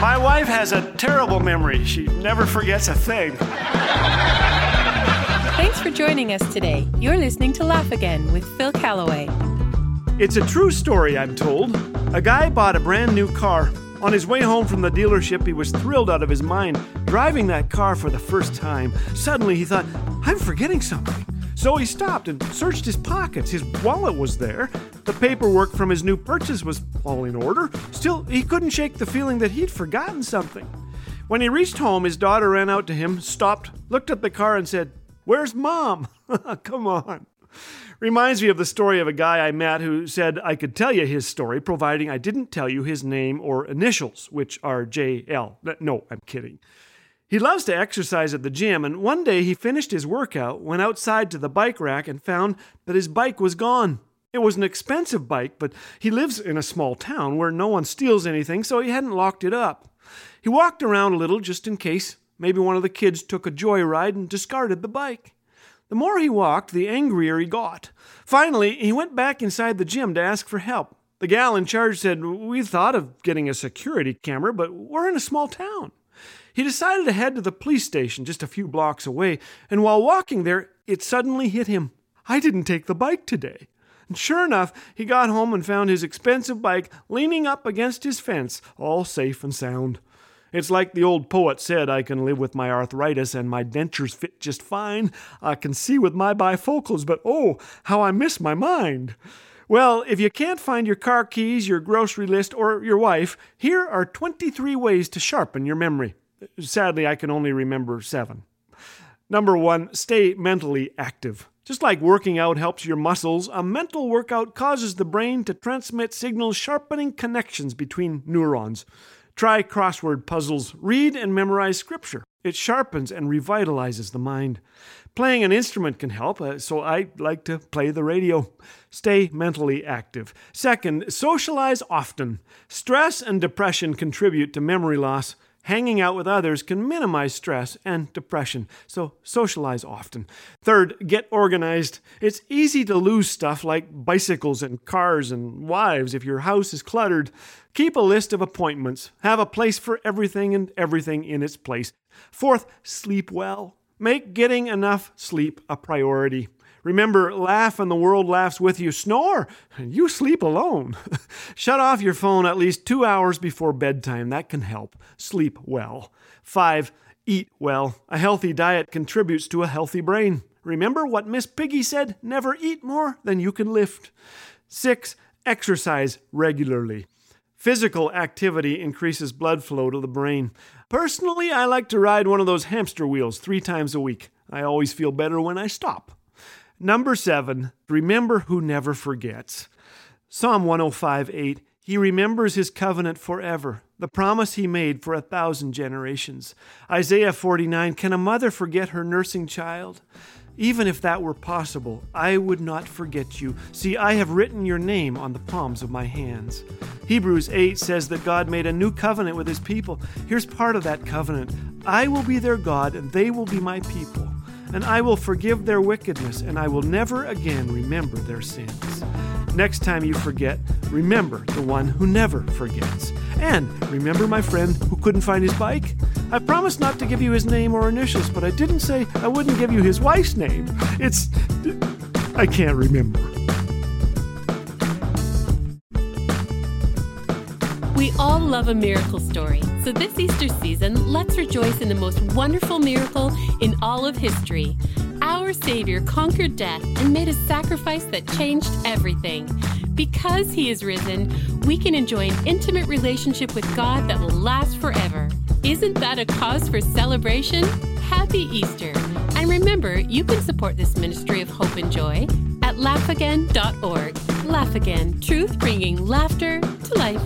My wife has a terrible memory. She never forgets a thing. Thanks for joining us today. You're listening to Laugh Again with Phil Callaway. It's a true story, I'm told. A guy bought a brand new car. On his way home from the dealership, he was thrilled out of his mind, driving that car for the first time. Suddenly, he thought, I'm forgetting something. So he stopped and searched his pockets. His wallet was there. The paperwork from his new purchase was all in order. Still, he couldn't shake the feeling that he'd forgotten something. When he reached home, his daughter ran out to him, stopped, looked at the car, and said, Where's mom? Come on. Reminds me of the story of a guy I met who said I could tell you his story, providing I didn't tell you his name or initials, which are JL. No, I'm kidding. He loves to exercise at the gym, and one day he finished his workout, went outside to the bike rack, and found that his bike was gone. It was an expensive bike, but he lives in a small town where no one steals anything, so he hadn't locked it up. He walked around a little just in case. Maybe one of the kids took a joyride and discarded the bike. The more he walked, the angrier he got. Finally, he went back inside the gym to ask for help. The gal in charge said, We thought of getting a security camera, but we're in a small town. He decided to head to the police station just a few blocks away, and while walking there, it suddenly hit him. I didn't take the bike today. And sure enough, he got home and found his expensive bike leaning up against his fence, all safe and sound. It's like the old poet said I can live with my arthritis and my dentures fit just fine. I can see with my bifocals, but oh, how I miss my mind. Well, if you can't find your car keys, your grocery list, or your wife, here are 23 ways to sharpen your memory. Sadly, I can only remember seven. Number one, stay mentally active. Just like working out helps your muscles, a mental workout causes the brain to transmit signals sharpening connections between neurons. Try crossword puzzles, read and memorize scripture. It sharpens and revitalizes the mind. Playing an instrument can help, uh, so I like to play the radio. Stay mentally active. Second, socialize often. Stress and depression contribute to memory loss. Hanging out with others can minimize stress and depression, so socialize often. Third, get organized. It's easy to lose stuff like bicycles and cars and wives if your house is cluttered. Keep a list of appointments. Have a place for everything and everything in its place. Fourth, sleep well. Make getting enough sleep a priority. Remember, laugh and the world laughs with you. Snore and you sleep alone. Shut off your phone at least two hours before bedtime. That can help. Sleep well. Five, eat well. A healthy diet contributes to a healthy brain. Remember what Miss Piggy said never eat more than you can lift. Six, exercise regularly. Physical activity increases blood flow to the brain. Personally, I like to ride one of those hamster wheels three times a week. I always feel better when I stop. Number seven, remember who never forgets. Psalm 105 8, He remembers His covenant forever, the promise He made for a thousand generations. Isaiah 49, Can a mother forget her nursing child? Even if that were possible, I would not forget you. See, I have written your name on the palms of my hands. Hebrews 8 says that God made a new covenant with his people. Here's part of that covenant I will be their God, and they will be my people and I will forgive their wickedness, and I will never again remember their sins. Next time you forget, remember the one who never forgets. And remember my friend who couldn't find his bike? I promised not to give you his name or initials, but I didn't say I wouldn't give you his wife's name. It's. I can't remember. We all love a miracle story, so this Easter season, let's rejoice in the most wonderful miracle in all of history. Our Savior conquered death and made a sacrifice that changed everything. Because He is risen, we can enjoy an intimate relationship with God that will last forever. Isn't that a cause for celebration? Happy Easter! And remember, you can support this ministry of hope and joy at laughagain.org. Laugh Again, truth bringing laughter to life.